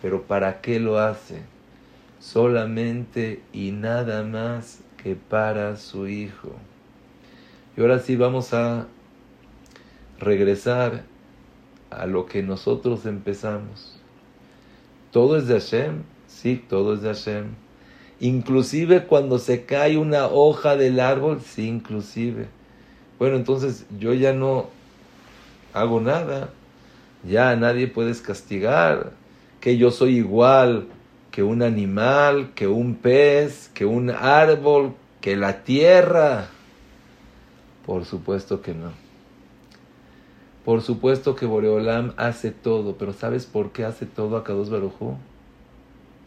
Pero ¿para qué lo hace? Solamente y nada más que para su hijo. Y ahora sí vamos a regresar a lo que nosotros empezamos. ¿Todo es de Hashem? Sí, todo es de Hashem Inclusive cuando se cae una hoja del árbol, sí, inclusive. Bueno, entonces yo ya no hago nada. Ya nadie puedes castigar. Que yo soy igual que un animal, que un pez, que un árbol, que la tierra. Por supuesto que no. Por supuesto que Boreolam hace todo, pero ¿sabes por qué hace todo a Kadosh Baruj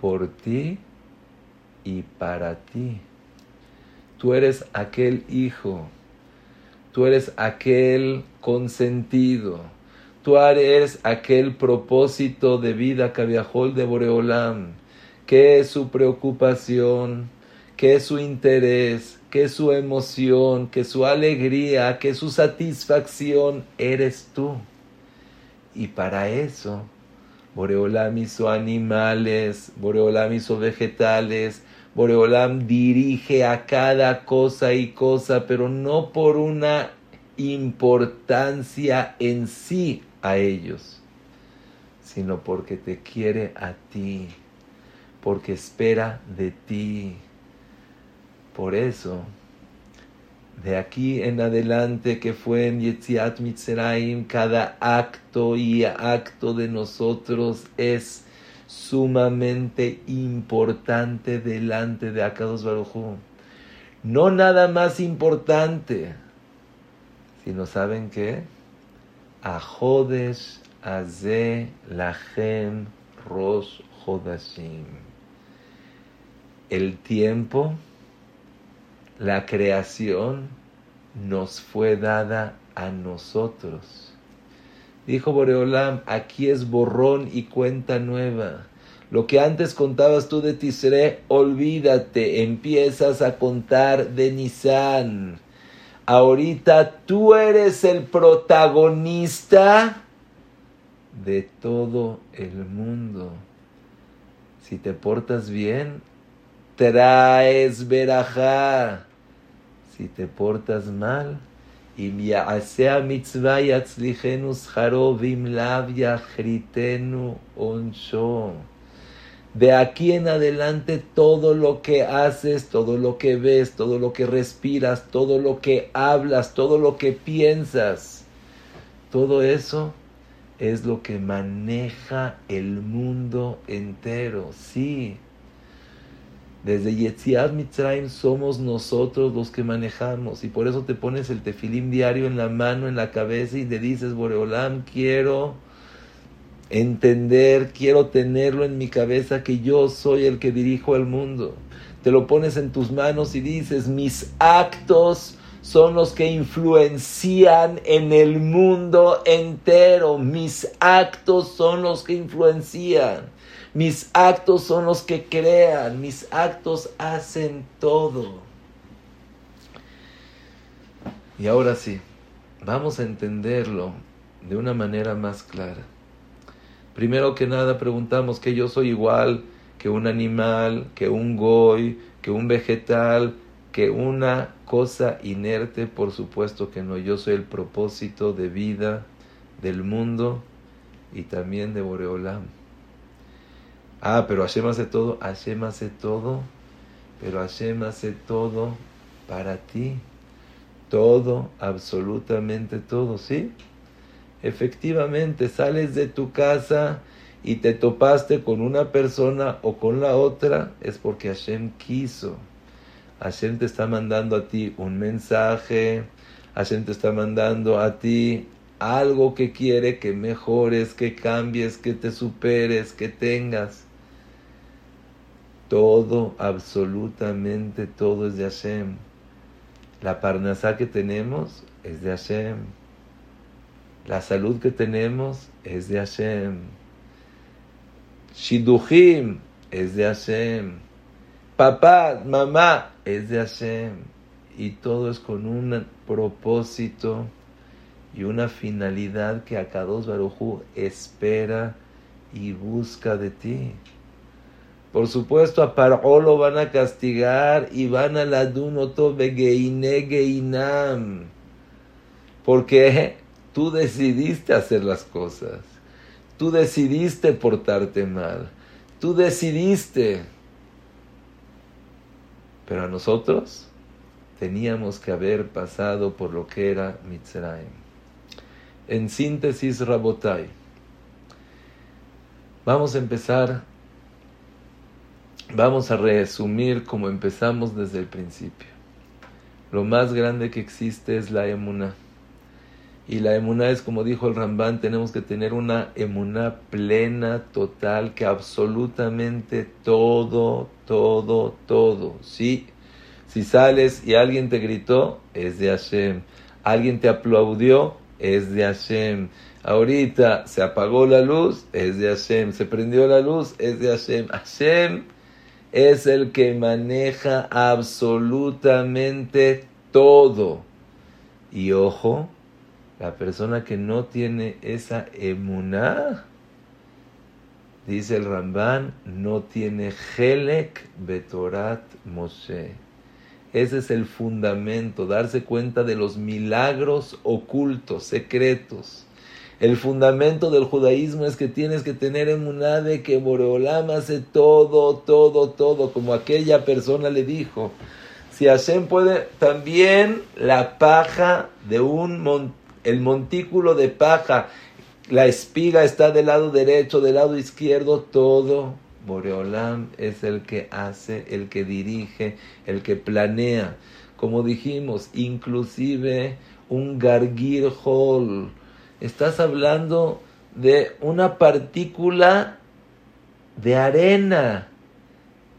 Por ti y para ti. Tú eres aquel hijo, tú eres aquel consentido, tú eres aquel propósito de vida que viajó de Boreolam, que es su preocupación, que es su interés, que es su emoción, que es su alegría, que es su satisfacción, eres tú. Y para eso, Boreolam hizo animales, Boreolam hizo vegetales, Boreolam dirige a cada cosa y cosa, pero no por una importancia en sí a ellos, sino porque te quiere a ti, porque espera de ti. Por eso, de aquí en adelante que fue en Yetziat Mitzrayim, cada acto y acto de nosotros es sumamente importante delante de Akados Baruj No nada más importante, sino ¿saben qué? Ajodesh Aze Lachem Rosh Hodashim. El tiempo la creación nos fue dada a nosotros. Dijo Boreolam, aquí es borrón y cuenta nueva. Lo que antes contabas tú de Tisre, olvídate, empiezas a contar de Nisan. Ahorita tú eres el protagonista de todo el mundo. Si te portas bien, traes verajá si te portas mal, mitzvah onsho. De aquí en adelante todo lo que haces, todo lo que ves, todo lo que respiras, todo lo que hablas, todo lo que piensas, todo eso es lo que maneja el mundo entero. Sí, desde Yetziat Mitzrayim somos nosotros los que manejamos. Y por eso te pones el tefilim diario en la mano, en la cabeza y le dices, Boreolam, quiero entender, quiero tenerlo en mi cabeza que yo soy el que dirijo al mundo. Te lo pones en tus manos y dices, mis actos son los que influencian en el mundo entero. Mis actos son los que influencian. Mis actos son los que crean, mis actos hacen todo. Y ahora sí, vamos a entenderlo de una manera más clara. Primero que nada preguntamos que yo soy igual que un animal, que un goy, que un vegetal, que una cosa inerte, por supuesto que no. Yo soy el propósito de vida del mundo y también de Boreolam. Ah, pero Hashem hace todo, Hashem hace todo, pero Hashem hace todo para ti. Todo, absolutamente todo, ¿sí? Efectivamente, sales de tu casa y te topaste con una persona o con la otra, es porque Hashem quiso. Hashem te está mandando a ti un mensaje, Hashem te está mandando a ti algo que quiere que mejores, que cambies, que te superes, que tengas. Todo, absolutamente todo es de Hashem. La parnasá que tenemos es de Hashem. La salud que tenemos es de Hashem. Shiduchim es de Hashem. Papá, mamá es de Hashem. Y todo es con un propósito y una finalidad que Akados Barujú espera y busca de ti. Por supuesto, a Paró lo van a castigar y van a la geinam. Porque tú decidiste hacer las cosas. Tú decidiste portarte mal. Tú decidiste. Pero a nosotros teníamos que haber pasado por lo que era Mitzrayim. En síntesis, Rabotai. Vamos a empezar Vamos a resumir como empezamos desde el principio. Lo más grande que existe es la emuna. Y la emuna es, como dijo el Rambán, tenemos que tener una emuna plena, total, que absolutamente todo, todo, todo, sí. Si sales y alguien te gritó, es de Hashem. Alguien te aplaudió, es de Hashem. Ahorita se apagó la luz, es de Hashem. Se prendió la luz, es de Hashem. Hashem es el que maneja absolutamente todo. Y ojo, la persona que no tiene esa emuná, dice el Ramban, no tiene Helek Betorat Moshe. Ese es el fundamento, darse cuenta de los milagros ocultos, secretos el fundamento del judaísmo es que tienes que tener emuná de que Boreolam hace todo, todo, todo, como aquella persona le dijo. Si Hashem puede, también la paja de un el montículo de paja, la espiga está del lado derecho, del lado izquierdo, todo. Boreolam es el que hace, el que dirige, el que planea. Como dijimos, inclusive un gargir. Estás hablando de una partícula de arena.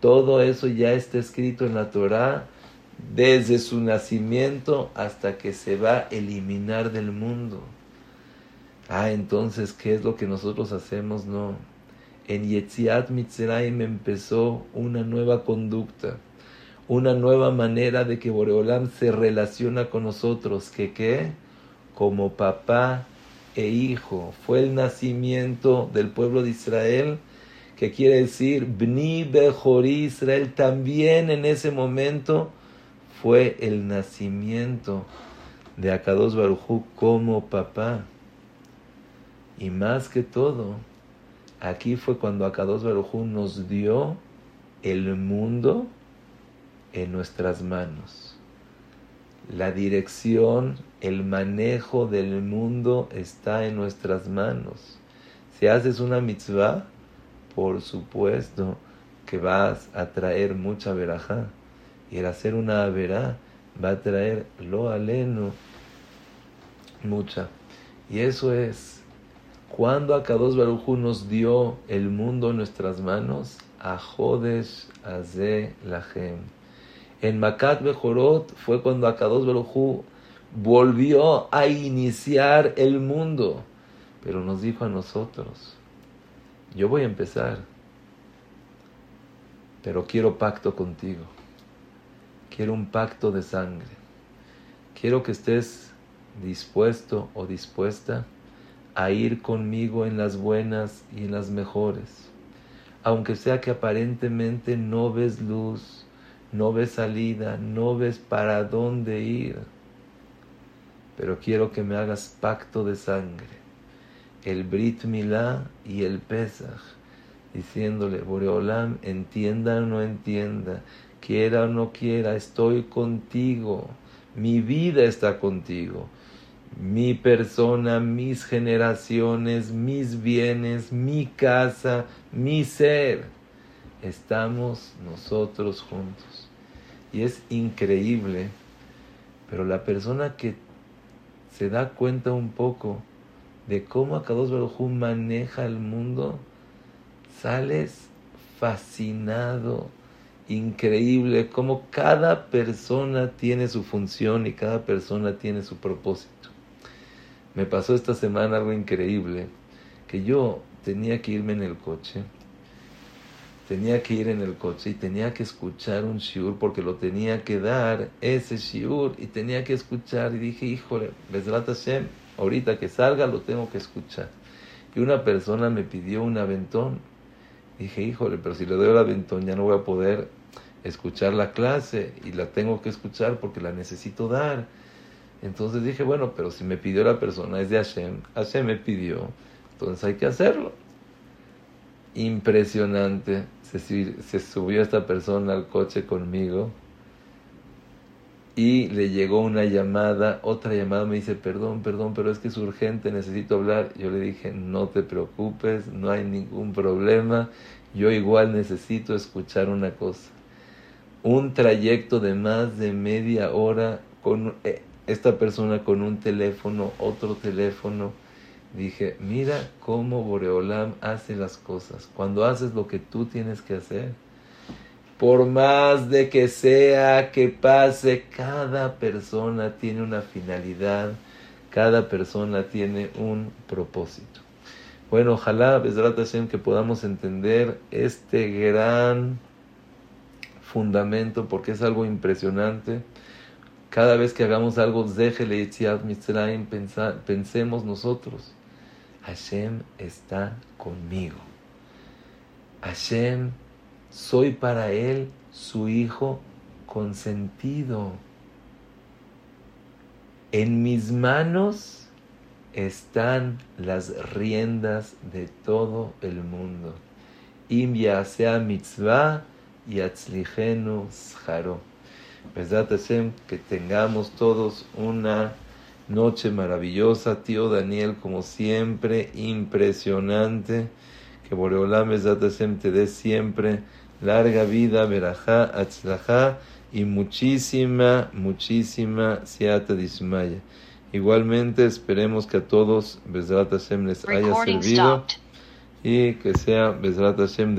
Todo eso ya está escrito en la Torah desde su nacimiento hasta que se va a eliminar del mundo. Ah, entonces, ¿qué es lo que nosotros hacemos? No. En Yetziat Mitzrayim empezó una nueva conducta, una nueva manera de que Boreolam se relaciona con nosotros, que qué? Como papá e hijo. Fue el nacimiento del pueblo de Israel, que quiere decir Bni Bejori Israel. También en ese momento fue el nacimiento de Akados Barujú como papá. Y más que todo, aquí fue cuando Akados Barujú nos dio el mundo en nuestras manos. La dirección, el manejo del mundo está en nuestras manos. Si haces una mitzvah, por supuesto que vas a traer mucha verajá. Y el hacer una verá va a traer lo aleno mucha. Y eso es cuando Akados Barujú nos dio el mundo en nuestras manos, a Jodesh Aze Lachem. En Makat Bejorot fue cuando Akados Barujú volvió a iniciar el mundo. Pero nos dijo a nosotros, yo voy a empezar, pero quiero pacto contigo. Quiero un pacto de sangre. Quiero que estés dispuesto o dispuesta a ir conmigo en las buenas y en las mejores. Aunque sea que aparentemente no ves luz, no ves salida, no ves para dónde ir. Pero quiero que me hagas pacto de sangre, el Brit Milá y el Pesach, diciéndole, Boreolam, entienda o no entienda, quiera o no quiera, estoy contigo, mi vida está contigo mi persona, mis generaciones, mis bienes, mi casa, mi ser. Estamos nosotros juntos. Y es increíble, pero la persona que se da cuenta un poco de cómo Akados Baruj maneja el mundo, sales fascinado, increíble, cómo cada persona tiene su función y cada persona tiene su propósito. Me pasó esta semana algo increíble, que yo tenía que irme en el coche, tenía que ir en el coche y tenía que escuchar un shiur porque lo tenía que dar ese shiur y tenía que escuchar y dije, híjole, Besrat Hashem, ahorita que salga lo tengo que escuchar. Y una persona me pidió un aventón. Dije, híjole, pero si le doy el aventón ya no voy a poder escuchar la clase y la tengo que escuchar porque la necesito dar. Entonces dije, bueno, pero si me pidió la persona, es de Hashem, Hashem me pidió, entonces hay que hacerlo. Impresionante, se, subió esta persona al coche conmigo y le llegó una llamada, otra llamada me dice, perdón, perdón, pero es que es urgente, necesito hablar. Yo le dije, no te preocupes, no hay ningún problema, yo igual necesito escuchar una cosa. Un trayecto de más de media hora con... Eh, esta persona con un teléfono, otro teléfono. Dije, mira cómo Boreolam hace las cosas. Cuando haces lo que tú tienes que hacer, por más de que sea que pase, cada persona tiene una finalidad, cada persona tiene un propósito. Bueno, ojalá, Besrat Hashem, que podamos entender este gran fundamento, porque es algo impresionante cada vez que hagamos algo, déjele Yetziat Mitzrayim, pensemos nosotros, Hashem está conmigo. Hashem, soy para él su hijo consentido. En mis manos están las riendas de todo el mundo. Im sea mitzvah y scharo Besrat Hashem, que tengamos todos una noche maravillosa. Tío Daniel, como siempre, impresionante. Que Boreolam Hashem te dé siempre larga vida, verajá, atzlajá y muchísima, muchísima siata dismaya. Igualmente esperemos que a todos Besrat Hashem les haya servido y que sea Besrat Hashem